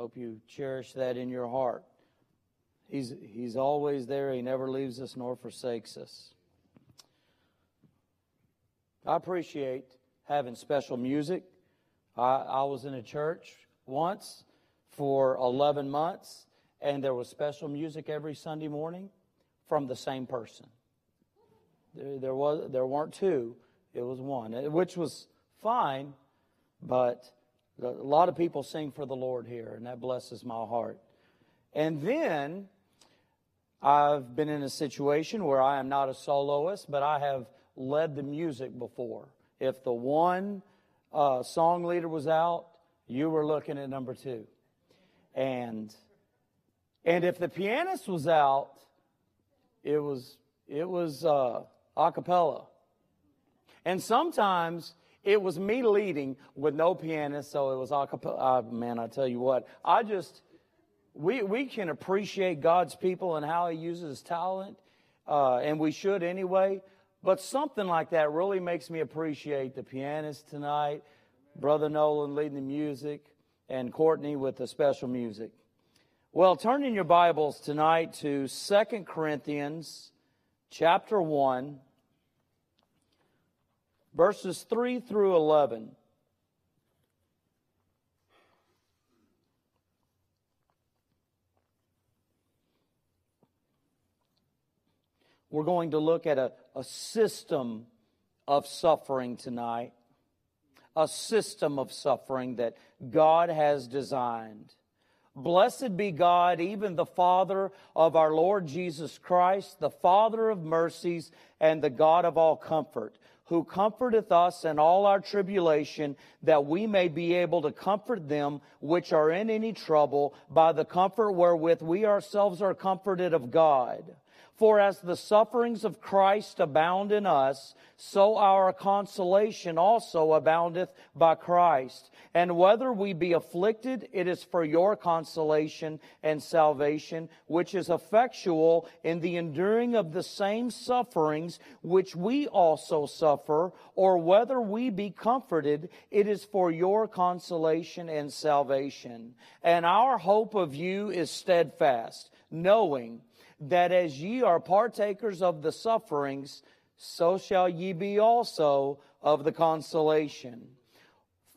Hope you cherish that in your heart. He's, he's always there. He never leaves us nor forsakes us. I appreciate having special music. I, I was in a church once for 11 months, and there was special music every Sunday morning from the same person. There, there, was, there weren't two, it was one, which was fine, but a lot of people sing for the Lord here, and that blesses my heart. And then I've been in a situation where I am not a soloist, but I have led the music before. If the one uh, song leader was out, you were looking at number two. And and if the pianist was out, it was it was uh, a cappella. And sometimes it was me leading with no pianist, so it was a cappella. Uh, man, I tell you what, I just we we can appreciate God's people and how He uses his talent, uh, and we should anyway. But something like that really makes me appreciate the pianist tonight, Brother Nolan leading the music, and Courtney with the special music. Well, turn in your Bibles tonight to 2 Corinthians chapter 1, verses 3 through 11. We're going to look at a, a system of suffering tonight, a system of suffering that God has designed. Blessed be God, even the Father of our Lord Jesus Christ, the Father of mercies and the God of all comfort, who comforteth us in all our tribulation, that we may be able to comfort them which are in any trouble by the comfort wherewith we ourselves are comforted of God. For as the sufferings of Christ abound in us, so our consolation also aboundeth by Christ. And whether we be afflicted, it is for your consolation and salvation, which is effectual in the enduring of the same sufferings which we also suffer, or whether we be comforted, it is for your consolation and salvation. And our hope of you is steadfast, knowing that as ye are partakers of the sufferings, so shall ye be also of the consolation.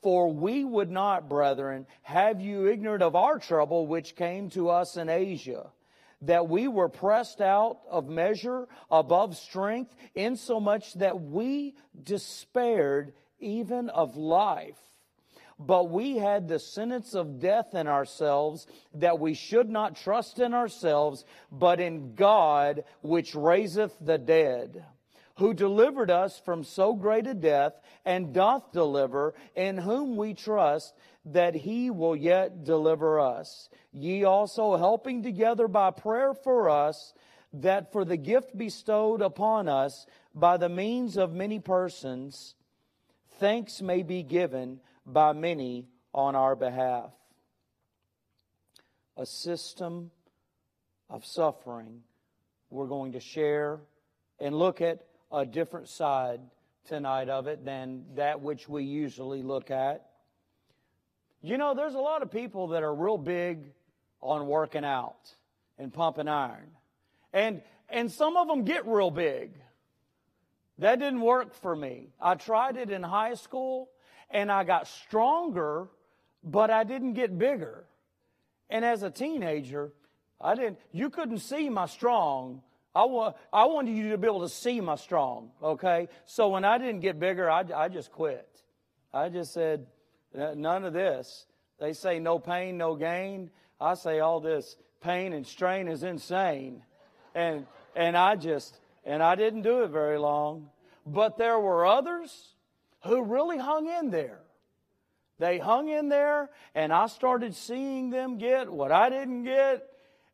For we would not, brethren, have you ignorant of our trouble which came to us in Asia, that we were pressed out of measure above strength, insomuch that we despaired even of life. But we had the sentence of death in ourselves, that we should not trust in ourselves, but in God which raiseth the dead, who delivered us from so great a death, and doth deliver, in whom we trust that he will yet deliver us. Ye also helping together by prayer for us, that for the gift bestowed upon us by the means of many persons, thanks may be given by many on our behalf. A system of suffering. We're going to share and look at a different side tonight of it than that which we usually look at. You know, there's a lot of people that are real big on working out and pumping iron. And and some of them get real big. That didn't work for me. I tried it in high school and I got stronger, but I didn't get bigger. And as a teenager, I didn't, you couldn't see my strong. I, wa- I wanted you to be able to see my strong, okay? So when I didn't get bigger, I, I just quit. I just said, none of this. They say no pain, no gain. I say all this pain and strain is insane. And, and I just, and I didn't do it very long. But there were others who really hung in there. They hung in there, and I started seeing them get what I didn't get,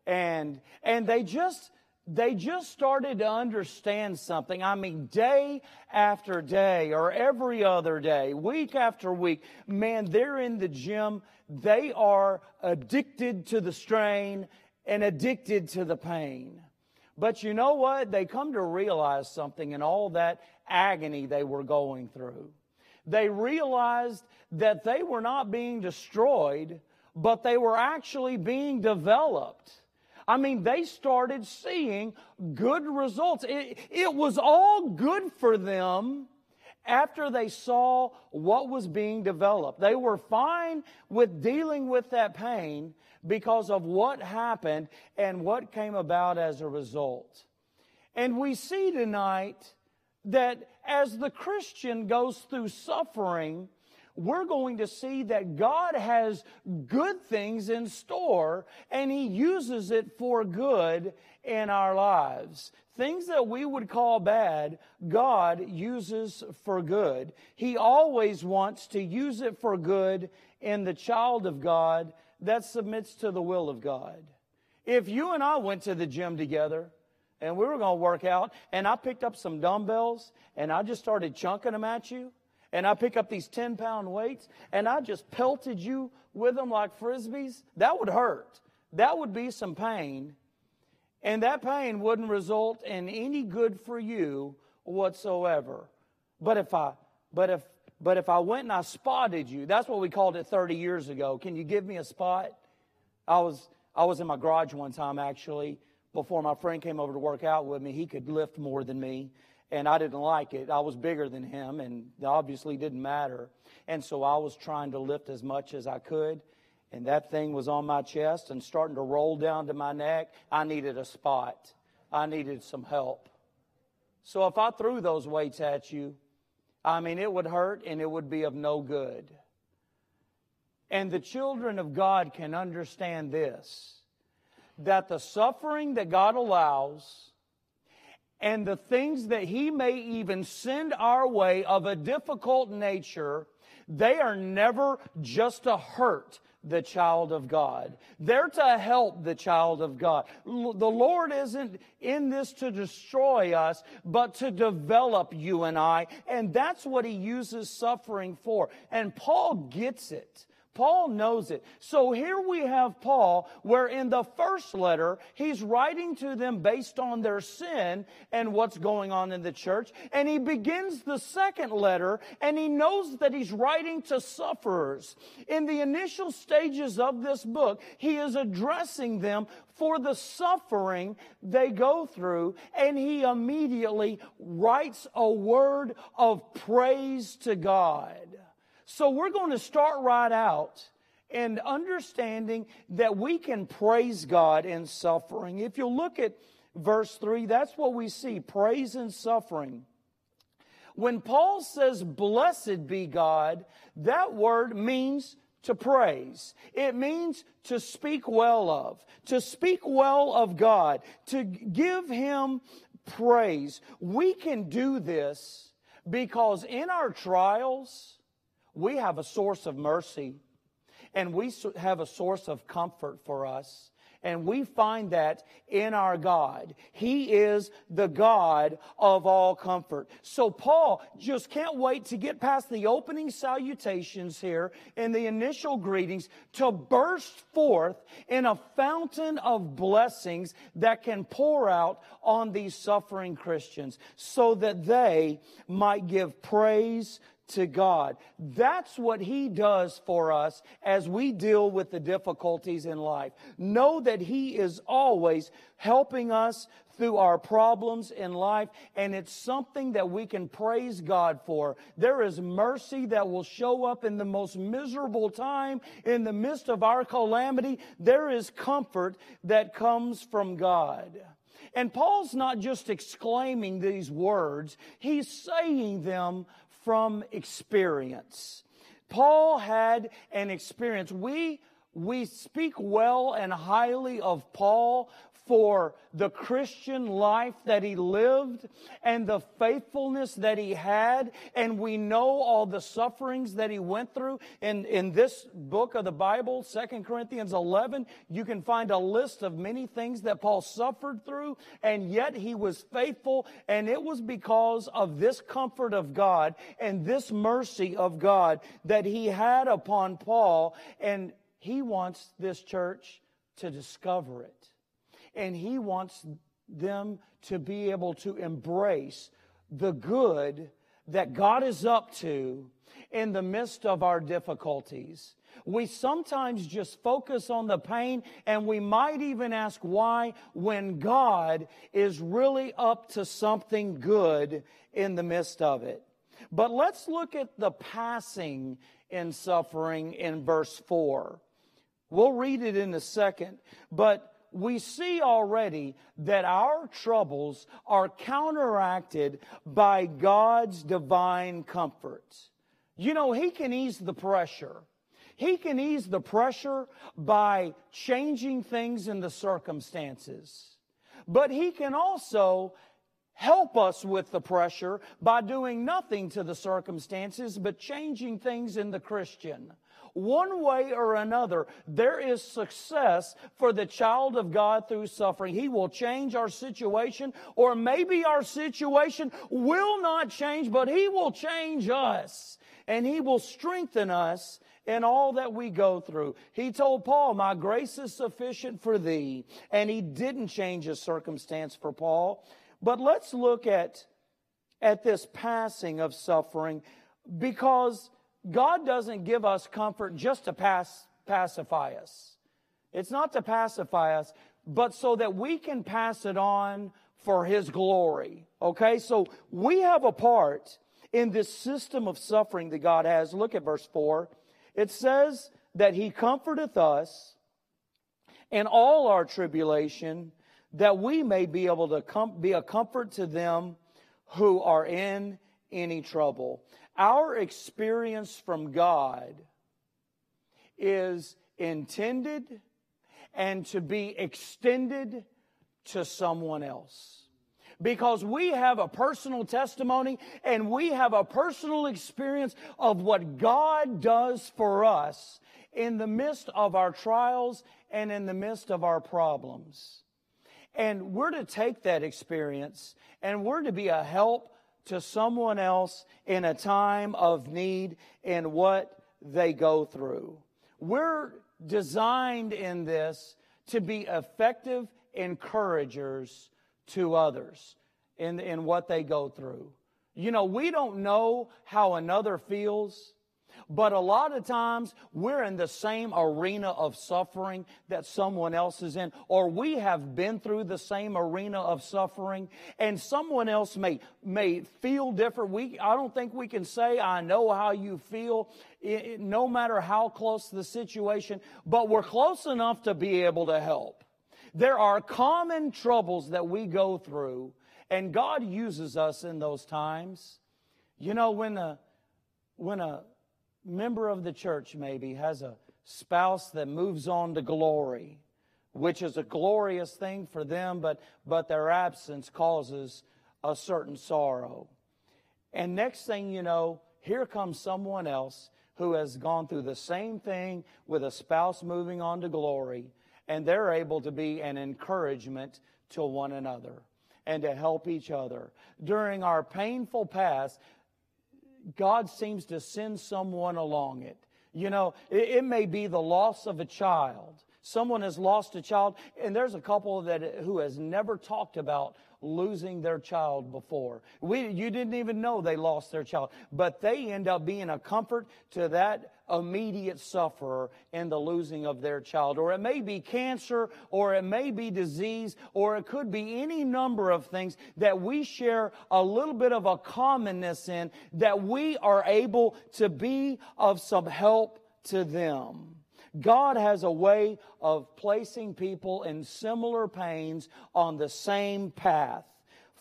and and they just they just started to understand something. I mean, day after day, or every other day, week after week, man, they're in the gym. They are addicted to the strain and addicted to the pain. But you know what? They come to realize something in all that agony they were going through they realized that they were not being destroyed, but they were actually being developed. I mean, they started seeing good results. It, it was all good for them after they saw what was being developed. They were fine with dealing with that pain because of what happened and what came about as a result. And we see tonight that as the Christian goes through suffering, we're going to see that God has good things in store and He uses it for good in our lives. Things that we would call bad, God uses for good. He always wants to use it for good in the child of God that submits to the will of God. If you and I went to the gym together, and we were going to work out, and I picked up some dumbbells and I just started chunking them at you, and I pick up these 10 pound weights and I just pelted you with them like frisbees, that would hurt. That would be some pain. And that pain wouldn't result in any good for you whatsoever. But if I, but if, but if I went and I spotted you, that's what we called it 30 years ago. Can you give me a spot? I was, I was in my garage one time actually before my friend came over to work out with me. He could lift more than me and I didn't like it. I was bigger than him, and obviously didn't matter. And so I was trying to lift as much as I could, and that thing was on my chest and starting to roll down to my neck. I needed a spot. I needed some help. So if I threw those weights at you, I mean, it would hurt and it would be of no good. And the children of God can understand this that the suffering that God allows and the things that He may even send our way of a difficult nature, they are never just to hurt the child of God. They're to help the child of God. The Lord isn't in this to destroy us, but to develop you and I. And that's what He uses suffering for. And Paul gets it. Paul knows it. So here we have Paul, where in the first letter, he's writing to them based on their sin and what's going on in the church. And he begins the second letter, and he knows that he's writing to sufferers. In the initial stages of this book, he is addressing them for the suffering they go through, and he immediately writes a word of praise to God. So we're going to start right out and understanding that we can praise God in suffering. If you look at verse 3, that's what we see praise and suffering. When Paul says, Blessed be God, that word means to praise. It means to speak well of, to speak well of God, to give Him praise. We can do this because in our trials, we have a source of mercy and we have a source of comfort for us. And we find that in our God. He is the God of all comfort. So Paul just can't wait to get past the opening salutations here and the initial greetings to burst forth in a fountain of blessings that can pour out on these suffering Christians so that they might give praise to God. That's what He does for us as we deal with the difficulties in life. Know that He is always helping us through our problems in life, and it's something that we can praise God for. There is mercy that will show up in the most miserable time, in the midst of our calamity. There is comfort that comes from God. And Paul's not just exclaiming these words, he's saying them from experience. Paul had an experience. We, we speak well and highly of Paul for the Christian life that he lived and the faithfulness that he had. And we know all the sufferings that he went through. In, in this book of the Bible, Second Corinthians 11, you can find a list of many things that Paul suffered through. And yet he was faithful. And it was because of this comfort of God and this mercy of God that he had upon Paul. And he wants this church to discover it and He wants them to be able to embrace the good that God is up to in the midst of our difficulties. We sometimes just focus on the pain and we might even ask why when God is really up to something good in the midst of it. But let's look at the passing in suffering in verse 4. We'll read it in a second, but we see already that our troubles are counteracted by God's divine comfort. You know, He can ease the pressure. He can ease the pressure by changing things in the circumstances. But He can also help us with the pressure by doing nothing to the circumstances but changing things in the Christian. One way or another, there is success for the child of God through suffering. He will change our situation, or maybe our situation will not change, but He will change us and He will strengthen us in all that we go through. He told Paul, My grace is sufficient for thee. And he didn't change his circumstance for Paul. But let's look at, at this passing of suffering because God doesn't give us comfort just to pass, pacify us. It's not to pacify us, but so that we can pass it on for His glory. Okay? So we have a part in this system of suffering that God has. Look at verse 4. It says that he comforteth us in all our tribulation, that we may be able to com- be a comfort to them who are in any trouble. Our experience from God is intended and to be extended to someone else because we have a personal testimony and we have a personal experience of what God does for us in the midst of our trials and in the midst of our problems. And we're to take that experience and we're to be a help to someone else in a time of need in what they go through. We're designed in this to be effective encouragers to others in, in what they go through. You know, we don't know how another feels, but a lot of times we're in the same arena of suffering that someone else is in, or we have been through the same arena of suffering, and someone else may, may feel different. We, I don't think we can say, I know how you feel, it, no matter how close the situation, but we're close enough to be able to help. There are common troubles that we go through, and God uses us in those times. You know, when a, when a member of the church maybe has a spouse that moves on to glory, which is a glorious thing for them, but, but their absence causes a certain sorrow. And next thing you know, here comes someone else who has gone through the same thing with a spouse moving on to glory and they're able to be an encouragement to one another and to help each other. During our painful past, God seems to send someone along it. You know, it, it, may be the loss of a child. Someone has lost a child, and there's a couple that who has never talked about losing their child before. We, you didn't even know they lost their child, but they end up being a comfort to that immediate sufferer in the losing of their child. Or it may be cancer, or it may be disease, or it could be any number of things that we share a little bit of a commonness in that we are able to be of some help to them. God has a way of placing people in similar pains on the same path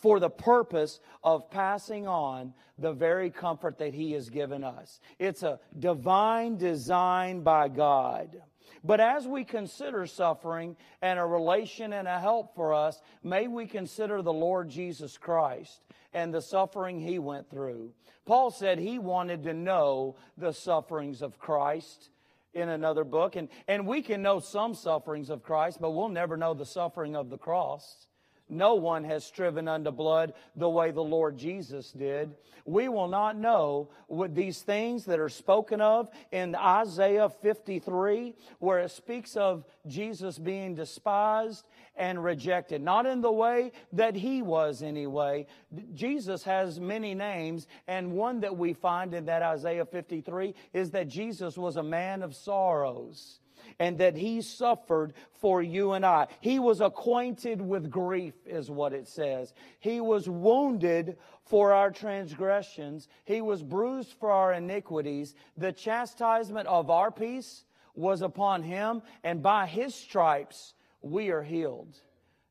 for the purpose of passing on the very comfort that He has given us. It's a divine design by God. But as we consider suffering and a relation and a help for us, may we consider the Lord Jesus Christ and the suffering He went through. Paul said he wanted to know the sufferings of Christ in another book. And, and we can know some sufferings of Christ, but we'll never know the suffering of the cross. No one has striven unto blood the way the Lord Jesus did. We will not know what these things that are spoken of in Isaiah 53, where it speaks of Jesus being despised and rejected. Not in the way that he was, anyway. Jesus has many names, and one that we find in that Isaiah 53 is that Jesus was a man of sorrows and that he suffered for you and I. He was acquainted with grief, is what it says. He was wounded for our transgressions, he was bruised for our iniquities. The chastisement of our peace was upon him, and by his stripes we are healed.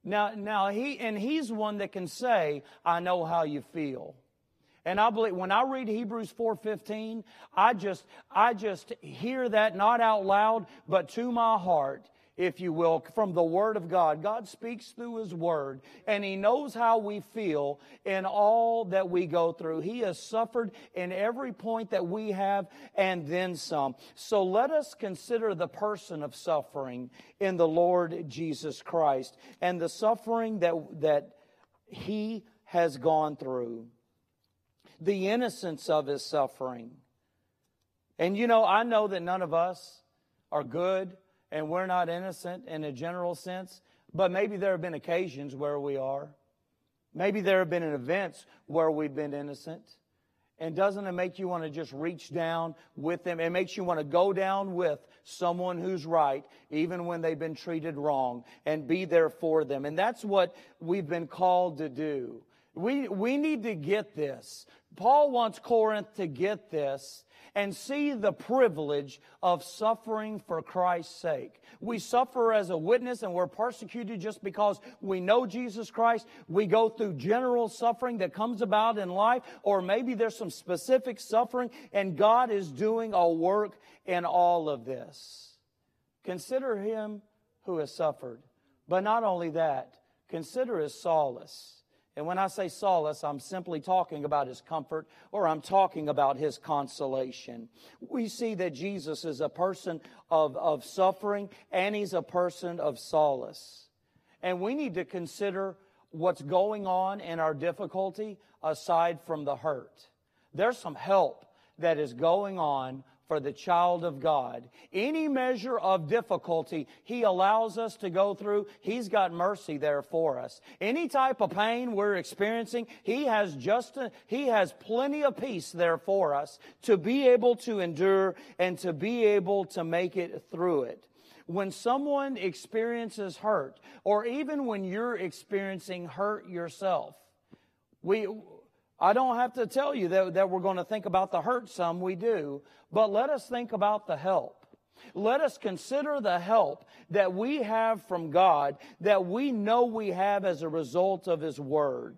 Now, now he, and he's one that can say, I know how you feel. And I believe when I read Hebrews 4:15, I just I just hear that not out loud, but to my heart, if you will, from the word of God. God speaks through his word, and he knows how we feel in all that we go through. He has suffered in every point that we have and then some. So let us consider the person of suffering in the Lord Jesus Christ and the suffering that that he has gone through the innocence of his suffering. And you know, I know that none of us are good and we're not innocent in a general sense, but maybe there have been occasions where we are. Maybe there have been events where we've been innocent. And doesn't it make you want to just reach down with them? It makes you want to go down with someone who's right, even when they've been treated wrong, and be there for them. And that's what we've been called to do. We, we need to get this. Paul wants Corinth to get this and see the privilege of suffering for Christ's sake. We suffer as a witness and we're persecuted just because we know Jesus Christ. We go through general suffering that comes about in life, or maybe there's some specific suffering, and God is doing a work in all of this. Consider him who has suffered. But not only that, consider his solace. And when I say solace, I'm simply talking about his comfort or I'm talking about his consolation. We see that Jesus is a person of, of suffering and he's a person of solace. And we need to consider what's going on in our difficulty aside from the hurt. There's some help that is going on for the child of God. Any measure of difficulty He allows us to go through, He's got mercy there for us. Any type of pain we're experiencing, He has just, a, He has plenty of peace there for us to be able to endure and to be able to make it through it. When someone experiences hurt, or even when you're experiencing hurt yourself, we, I don't have to tell you that, that we're going to think about the hurt some, we do, but let us think about the help. Let us consider the help that we have from God that we know we have as a result of His Word.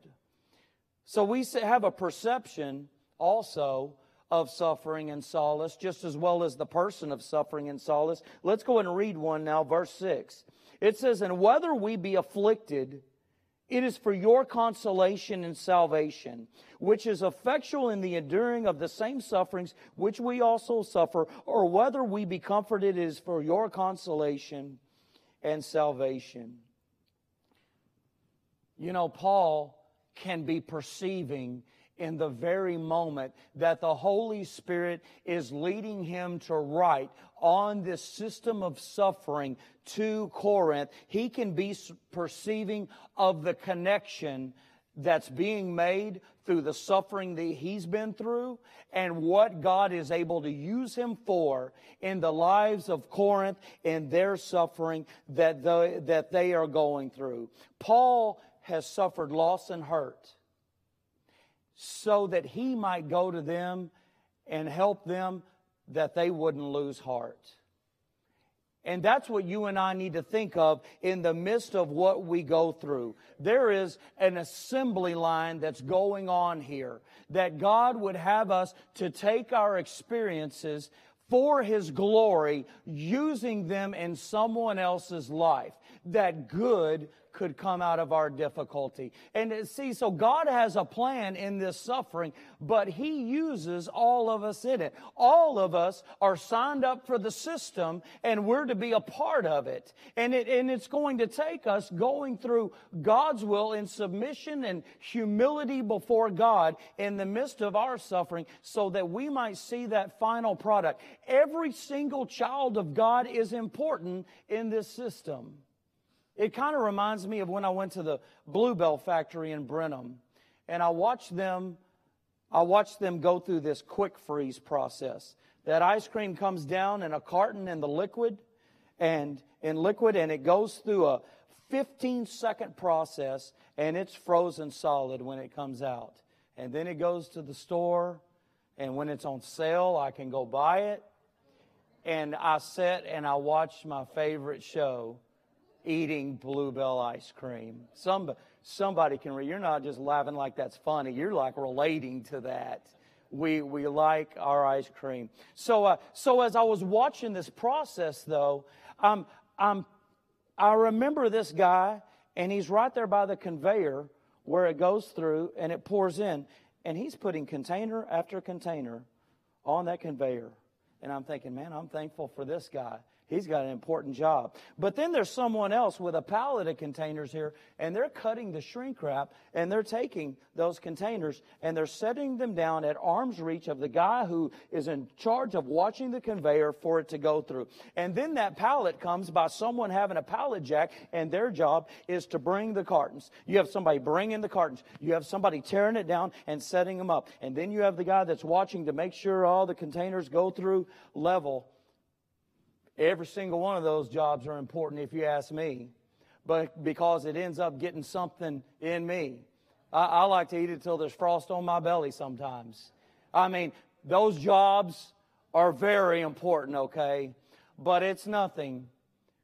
So we have a perception also of suffering and solace, just as well as the person of suffering and solace. Let's go and read one now, verse 6. It says, And whether we be afflicted, it is for your consolation and salvation, which is effectual in the enduring of the same sufferings which we also suffer, or whether we be comforted is for your consolation and salvation. You know, Paul can be perceiving in the very moment that the Holy Spirit is leading him to write on this system of suffering to Corinth, he can be perceiving of the connection that's being made through the suffering that he's been through and what God is able to use him for in the lives of Corinth and their suffering that that they are going through. Paul has suffered loss and hurt so that he might go to them and help them that they wouldn't lose heart. And that's what you and I need to think of in the midst of what we go through. There is an assembly line that's going on here that God would have us to take our experiences for His glory, using them in someone else's life, that good could come out of our difficulty. And uh, see, so God has a plan in this suffering, but He uses all of us in it. All of us are signed up for the system and we're to be a part of it. And, it, and it's going to take us going through God's will in submission and humility before God in the midst of our suffering so that we might see that final product. Every single child of God is important in this system. It kind of reminds me of when I went to the Bluebell factory in Brenham and I watched them I watched them go through this quick freeze process. That ice cream comes down in a carton in the liquid and in liquid and it goes through a 15 second process and it's frozen solid when it comes out. And then it goes to the store and when it's on sale, I can go buy it. And I sit and I watch my favorite show eating Bluebell ice cream. Some, somebody can read. You're not just laughing like that's funny. You're like relating to that. We, we like our ice cream. So, uh, so as I was watching this process, though, um, um, I remember this guy, and he's right there by the conveyor where it goes through and it pours in, and he's putting container after container on that conveyor. And I'm thinking, man, I'm thankful for this guy. He's got an important job. But then there's someone else with a pallet of containers here, and they're cutting the shrink wrap, and they're taking those containers, and they're setting them down at arm's reach of the guy who is in charge of watching the conveyor for it to go through. And then that pallet comes by someone having a pallet jack, and their job is to bring the cartons. You have somebody bringing the cartons. You have somebody tearing it down and setting them up. And then you have the guy that's watching to make sure all the containers go through level Every single one of those jobs are important if you ask me, but because it ends up getting something in me. I, I like to eat it till there's frost on my belly sometimes. I mean, those jobs are very important, okay? But it's nothing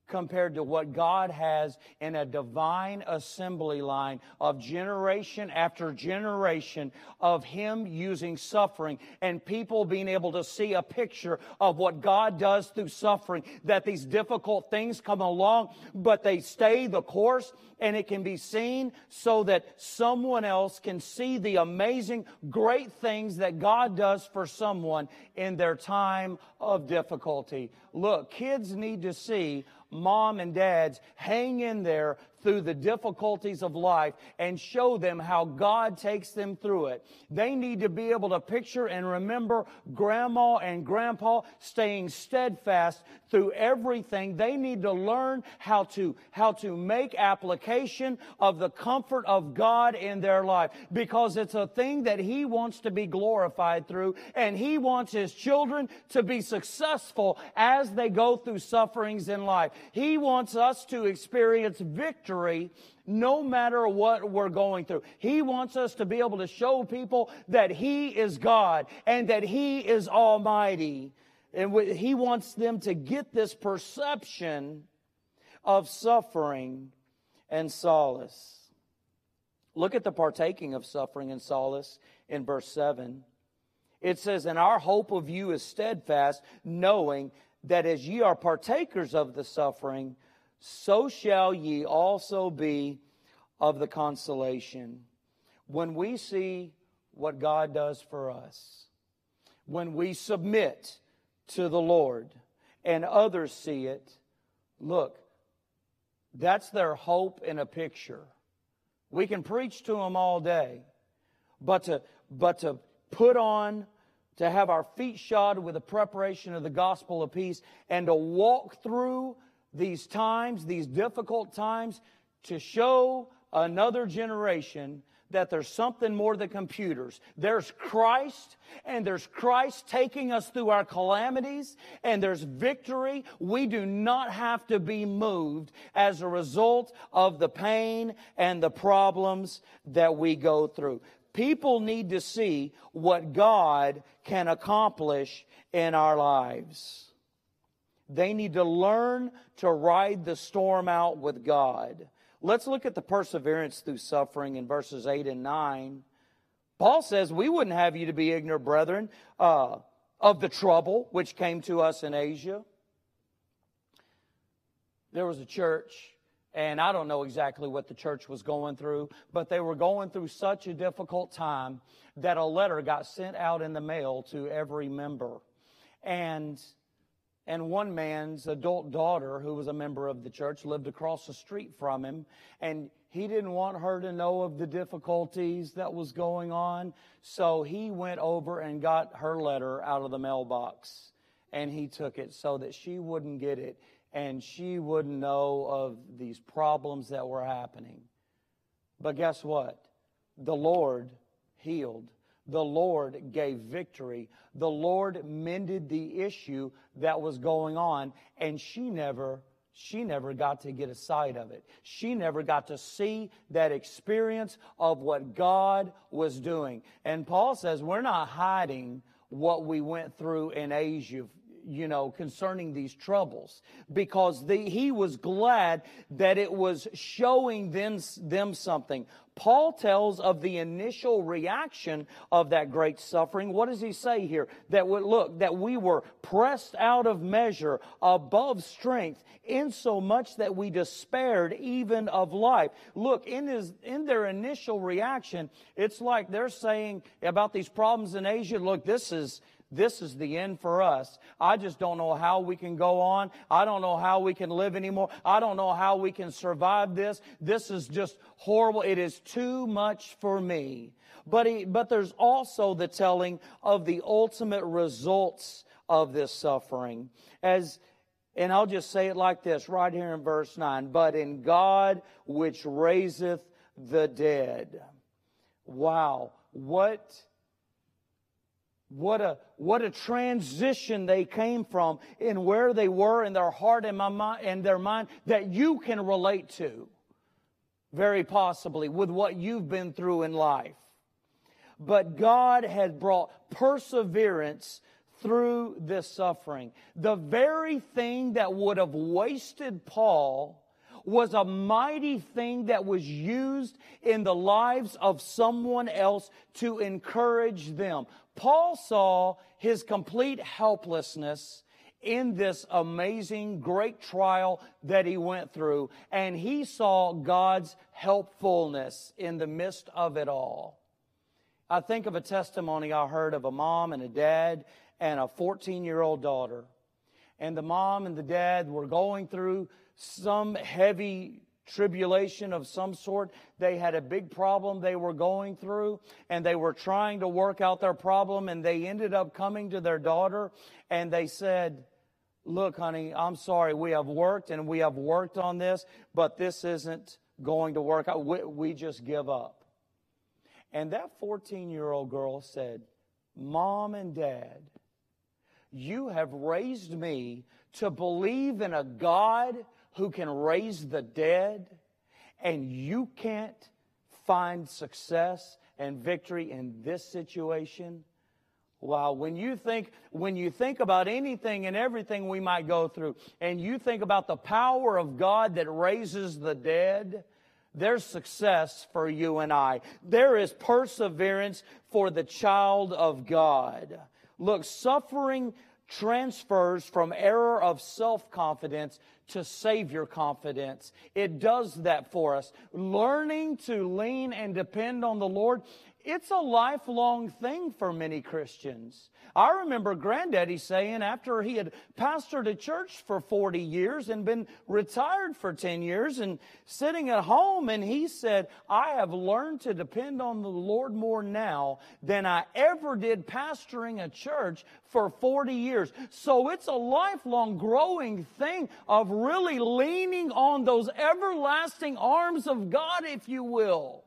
compared to what God has in a divine assembly line of generation after generation of Him using suffering and people being able to see a picture of what God does through suffering, that these difficult things come along, but they stay the course and it can be seen so that someone else can see the amazing, great things that God does for someone in their time of difficulty. Look, kids need to see mom and dads hang in there through the difficulties of life and show them how God takes them through it. They need to be able to picture and remember grandma and grandpa staying steadfast through everything. They need to learn how to, how to make application of the comfort of God in their life because it's a thing that He wants to be glorified through and He wants His children to be successful as they go through sufferings in life. He wants us to experience victory victory no matter what we're going through. He wants us to be able to show people that He is God and that He is Almighty. And He wants them to get this perception of suffering and solace. Look at the partaking of suffering and solace in verse 7. It says, And our hope of you is steadfast, knowing that as ye are partakers of the suffering, so shall ye also be of the consolation. When we see what God does for us, when we submit to the Lord and others see it, look, that's their hope in a picture. We can preach to them all day, but to, but to put on, to have our feet shod with the preparation of the gospel of peace, and to walk through these times, these difficult times, to show another generation that there's something more than computers. There's Christ, and there's Christ taking us through our calamities, and there's victory. We do not have to be moved as a result of the pain and the problems that we go through. People need to see what God can accomplish in our lives. They need to learn to ride the storm out with God. Let's look at the perseverance through suffering in verses 8 and 9. Paul says, We wouldn't have you to be ignorant, brethren, uh, of the trouble which came to us in Asia. There was a church, and I don't know exactly what the church was going through, but they were going through such a difficult time that a letter got sent out in the mail to every member. And and one man's adult daughter, who was a member of the church, lived across the street from him. And he didn't want her to know of the difficulties that was going on. So he went over and got her letter out of the mailbox. And he took it so that she wouldn't get it and she wouldn't know of these problems that were happening. But guess what? The Lord healed the Lord gave victory. The Lord mended the issue that was going on, and she never she never got to get a sight of it. She never got to see that experience of what God was doing. And Paul says, We're not hiding what we went through in Asia you know, concerning these troubles because the, he was glad that it was showing them, them something. Paul tells of the initial reaction of that great suffering. What does he say here? That we, look, that we were pressed out of measure, above strength, insomuch that we despaired even of life. Look, in his, in their initial reaction, it's like they're saying about these problems in Asia, look, this is, this is the end for us. I just don't know how we can go on. I don't know how we can live anymore. I don't know how we can survive this. This is just horrible. It is too much for me. But, he, but there's also the telling of the ultimate results of this suffering. As, and I'll just say it like this right here in verse 9. But in God which raiseth the dead. Wow. What what a, what a transition they came from in where they were in their heart and, my mind, and their mind that you can relate to, very possibly, with what you've been through in life. But God had brought perseverance through this suffering. The very thing that would have wasted Paul was a mighty thing that was used in the lives of someone else to encourage them. Paul saw his complete helplessness in this amazing, great trial that he went through, and he saw God's helpfulness in the midst of it all. I think of a testimony I heard of a mom and a dad and a 14 year old daughter. And the mom and the dad were going through some heavy tribulation of some sort. They had a big problem they were going through and they were trying to work out their problem and they ended up coming to their daughter and they said, look, honey, I'm sorry. We have worked and we have worked on this, but this isn't going to work out. We, we just give up. And that 14 year old girl said, Mom and Dad, you have raised me to believe in a God who can raise the dead, and you can't find success and victory in this situation? Wow, when you think when you think about anything and everything we might go through and you think about the power of God that raises the dead, there's success for you and I. There is perseverance for the child of God. Look, suffering transfers from error of self confidence to Savior confidence. It does that for us. Learning to lean and depend on the Lord it's a lifelong thing for many Christians. I remember Granddaddy saying after he had pastored a church for 40 years and been retired for 10 years and sitting at home, and he said, I have learned to depend on the Lord more now than I ever did pastoring a church for 40 years. So it's a lifelong growing thing of really leaning on those everlasting arms of God, if you will.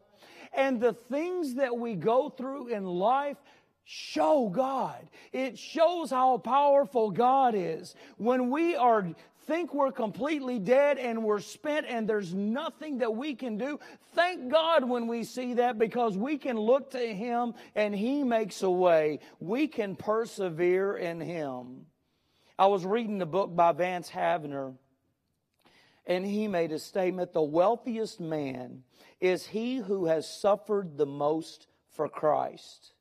And the things that we go through in life show God. It shows how powerful God is. When we are think we're completely dead and we're spent and there's nothing that we can do. Thank God when we see that because we can look to Him and He makes a way. We can persevere in Him. I was reading a book by Vance Havner and he made a statement the wealthiest man is he who has suffered the most for Christ.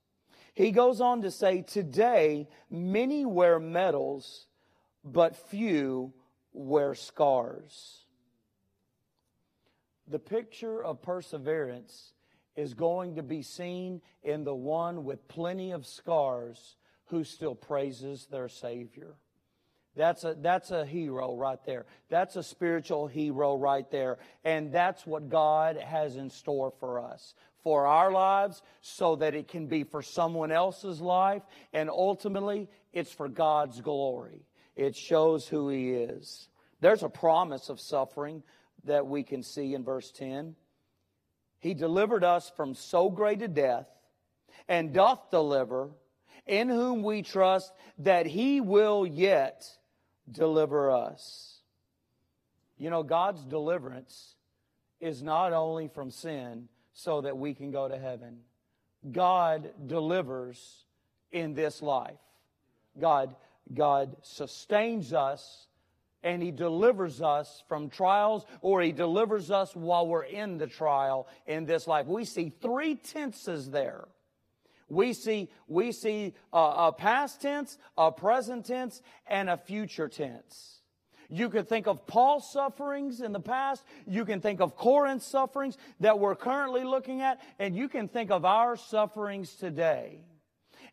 He goes on to say, Today, many wear medals, but few wear scars. the picture of perseverance is going to be seen in the one with plenty of scars who still praises their Savior. That's a, that's a hero right there. That's a spiritual hero right there. And that's what God has in store for us, for our lives, so that it can be for someone else's life. And ultimately, it's for God's glory. It shows who He is. There's a promise of suffering that we can see in verse 10. He delivered us from so great a death, and doth deliver, in whom we trust that he will yet deliver us. You know, God's deliverance is not only from sin so that we can go to heaven. God delivers in this life. God, God sustains us and he delivers us from trials or he delivers us while we're in the trial in this life. We see three tenses there. We see, we see a, a past tense, a present tense, and a future tense. You could think of Paul's sufferings in the past. You can think of Corinth's sufferings that we're currently looking at. And you can think of our sufferings today.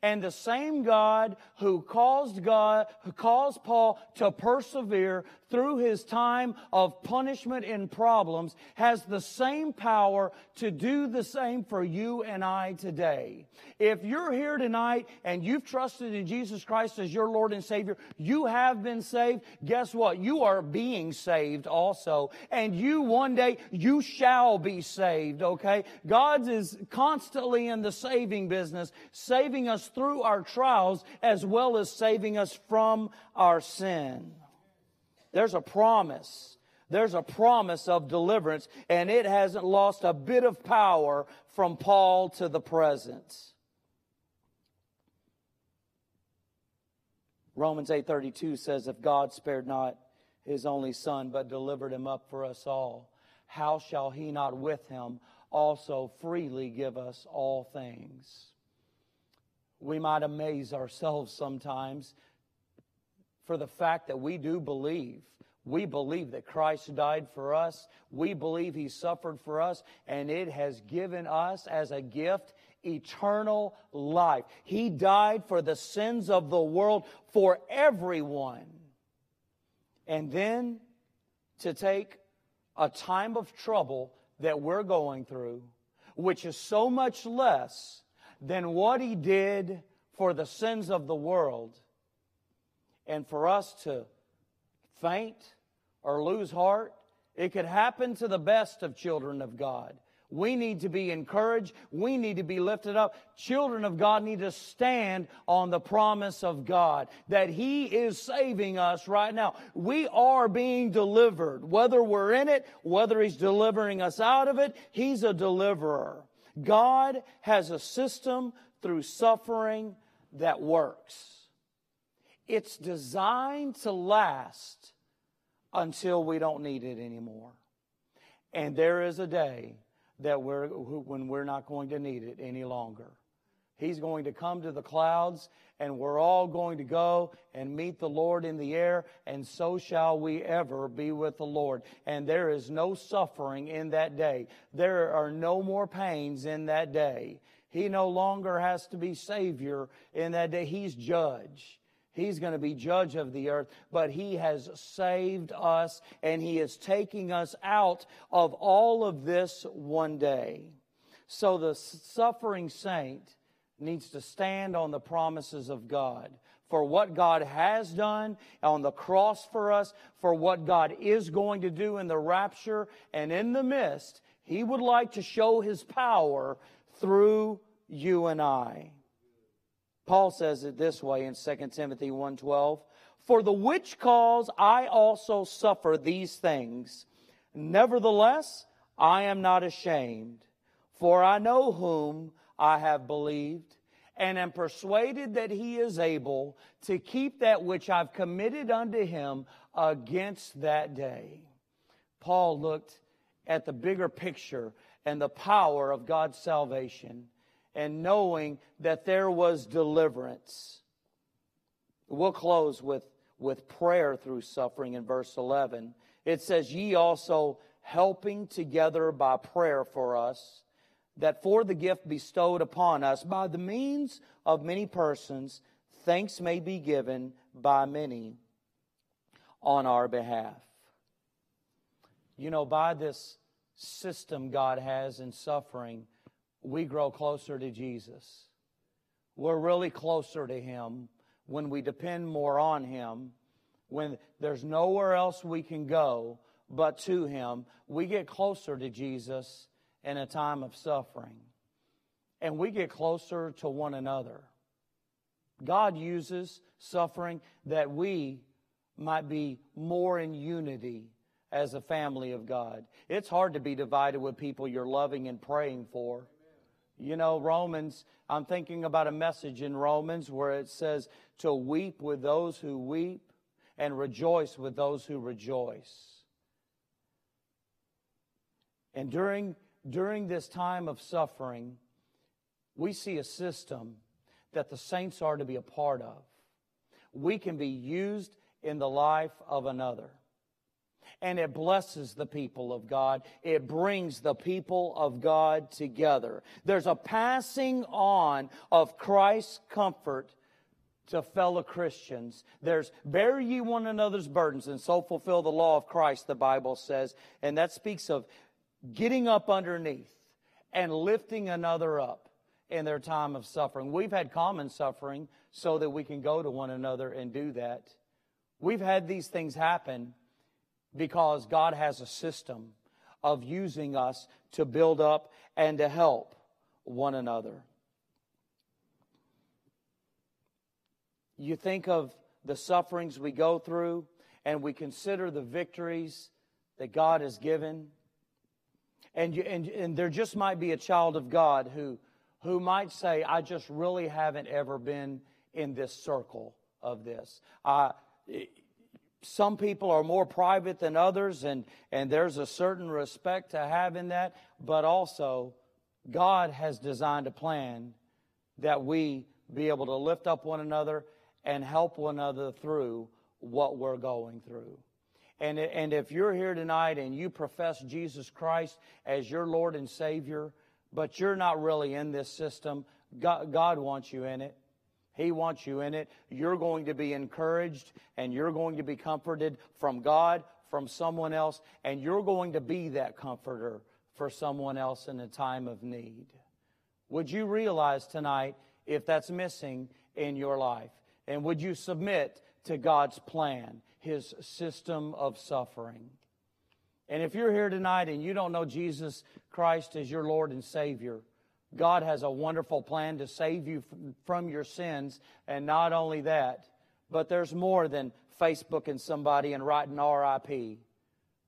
And the same God who caused God, who caused Paul to persevere through his time of punishment and problems has the same power to do the same for you and I today. If you're here tonight and you've trusted in Jesus Christ as your Lord and Savior, you have been saved. Guess what? You are being saved also. And you one day, you shall be saved, okay? God is constantly in the saving business, saving us through our trials as well as saving us from our sin. There's a promise. There's a promise of deliverance, and it hasn't lost a bit of power from Paul to the present. Romans 8:32 says if God spared not his only son but delivered him up for us all how shall he not with him also freely give us all things we might amaze ourselves sometimes for the fact that we do believe. We believe that Christ died for us. We believe He suffered for us, and it has given us as a gift eternal life. He died for the sins of the world for everyone. And then to take a time of trouble that we're going through, which is so much less than what he did for the sins of the world. And for us to faint or lose heart, it could happen to the best of children of God. We need to be encouraged. We need to be lifted up. Children of God need to stand on the promise of God that He is saving us right now. We are being delivered. Whether we're in it, whether He's delivering us out of it, He's a deliverer. God has a system through suffering that works. It's designed to last until we don't need it anymore. And there is a day that we're, when we're not going to need it any longer. He's going to come to the clouds, and we're all going to go and meet the Lord in the air, and so shall we ever be with the Lord. And there is no suffering in that day. There are no more pains in that day. He no longer has to be Savior in that day. He's judge. He's going to be judge of the earth, but He has saved us and He is taking us out of all of this one day. So the suffering saint needs to stand on the promises of God for what God has done on the cross for us, for what God is going to do in the rapture, and in the mist. He would like to show His power through you and I. Paul says it this way in 2 Timothy 1:12, "For the which cause I also suffer these things, nevertheless I am not ashamed, for I know whom I have believed, and am persuaded that he is able to keep that which I've committed unto him against that day. Paul looked at the bigger picture and the power of God's salvation and knowing that there was deliverance. We'll close with, with prayer through suffering in verse 11. It says, Ye also helping together by prayer for us, that for the gift bestowed upon us by the means of many persons, thanks may be given by many on our behalf. You know, by this system God has in suffering, we grow closer to Jesus. We're really closer to Him when we depend more on Him, when there's nowhere else we can go but to Him. We get closer to Jesus in a time of suffering. And we get closer to one another. God uses suffering that we might be more in unity as a family of God. It's hard to be divided with people you're loving and praying for. You know, Romans, I'm thinking about a message in Romans where it says to weep with those who weep and rejoice with those who rejoice. And during, during this time of suffering, we see a system that the saints are to be a part of. We can be used in the life of another and it blesses the people of God. It brings the people of God together. There's a passing on of Christ's comfort to fellow Christians. There's bear ye one another's burdens and so fulfill the law of Christ, the Bible says. And that speaks of getting up underneath and lifting another up in their time of suffering. We've had common suffering so that we can go to one another and do that. We've had these things happen because God has a system of using us to build up and to help one another. You think of the sufferings we go through and we consider the victories that God has given. And, you, and, and there just might be a child of God who, who might say, I just really haven't ever been in this circle of this. Uh, some people are more private than others, and, and there's a certain respect to having that, but also God has designed a plan that we be able to lift up one another and help one another through what we're going through. And, and if you're here tonight and you profess Jesus Christ as your Lord and Savior, but you're not really in this system, God, God wants you in it. He wants you in it. You're going to be encouraged and you're going to be comforted from God, from someone else, and you're going to be that comforter for someone else in a time of need. Would you realize tonight if that's missing in your life? And would you submit to God's plan, His system of suffering? And if you're here tonight and you don't know Jesus Christ as your Lord and Savior, God has a wonderful plan to save you from your sins. And not only that, but there's more than Facebooking somebody and writing RIP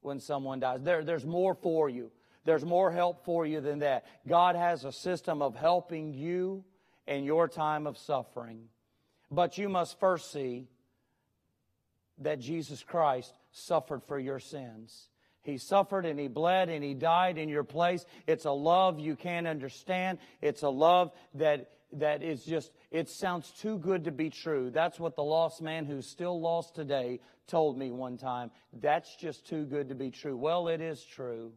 when someone dies. There, there's more for you. There's more help for you than that. God has a system of helping you in your time of suffering. But you must first see that Jesus Christ suffered for your sins. He suffered and he bled and he died in your place. It's a love you can't understand. It's a love that, that is just, it sounds too good to be true. That's what the lost man who's still lost today told me one time. That's just too good to be true. Well, it is true.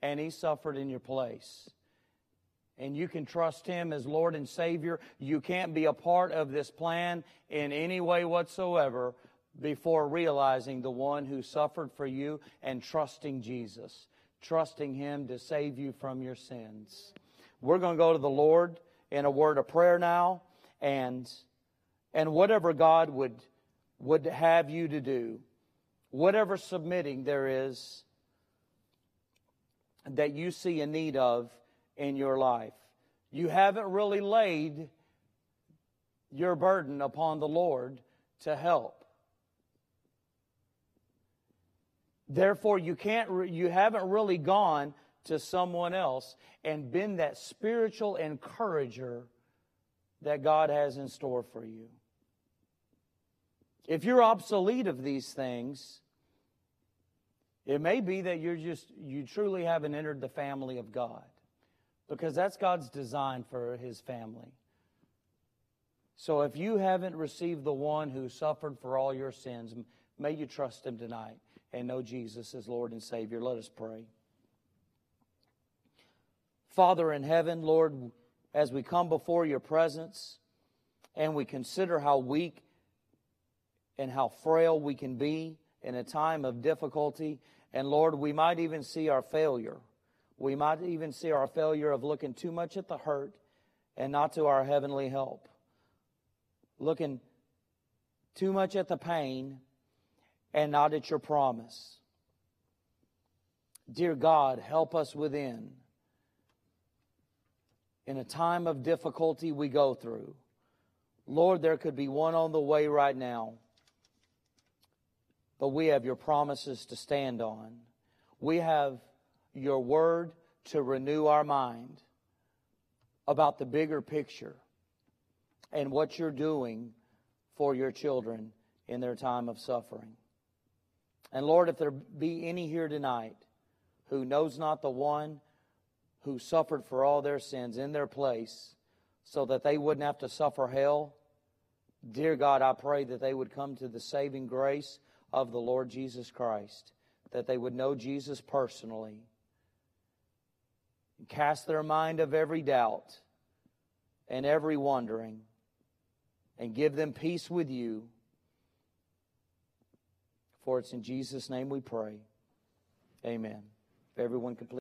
And he suffered in your place. And you can trust him as Lord and Savior. You can't be a part of this plan in any way whatsoever before realizing the one who suffered for you and trusting Jesus, trusting Him to save you from your sins. We're going to go to the Lord in a word of prayer now, and, and whatever God would, would have you to do, whatever submitting there is that you see a need of in your life. You haven't really laid your burden upon the Lord to help. Therefore, you can't, you haven't really gone to someone else and been that spiritual encourager that God has in store for you. If you're obsolete of these things, it may be that you're just, you truly haven't entered the family of God because that's God's design for his family. So if you haven't received the one who suffered for all your sins, may you trust him tonight and know Jesus as Lord and Savior. Let us pray. Father in heaven, Lord, as we come before your presence and we consider how weak and how frail we can be in a time of difficulty, and Lord, we might even see our failure. We might even see our failure of looking too much at the hurt and not to our heavenly help. Looking too much at the pain and not at your promise. Dear God, help us within in a time of difficulty we go through. Lord, there could be one on the way right now, but we have your promises to stand on. We have your word to renew our mind about the bigger picture and what you're doing for your children in their time of suffering. And Lord, if there be any here tonight who knows not the one who suffered for all their sins in their place so that they wouldn't have to suffer hell, dear God, I pray that they would come to the saving grace of the Lord Jesus Christ, that they would know Jesus personally, and cast their mind of every doubt and every wondering, and give them peace with you. For it's in Jesus' name we pray. Amen. If everyone complete.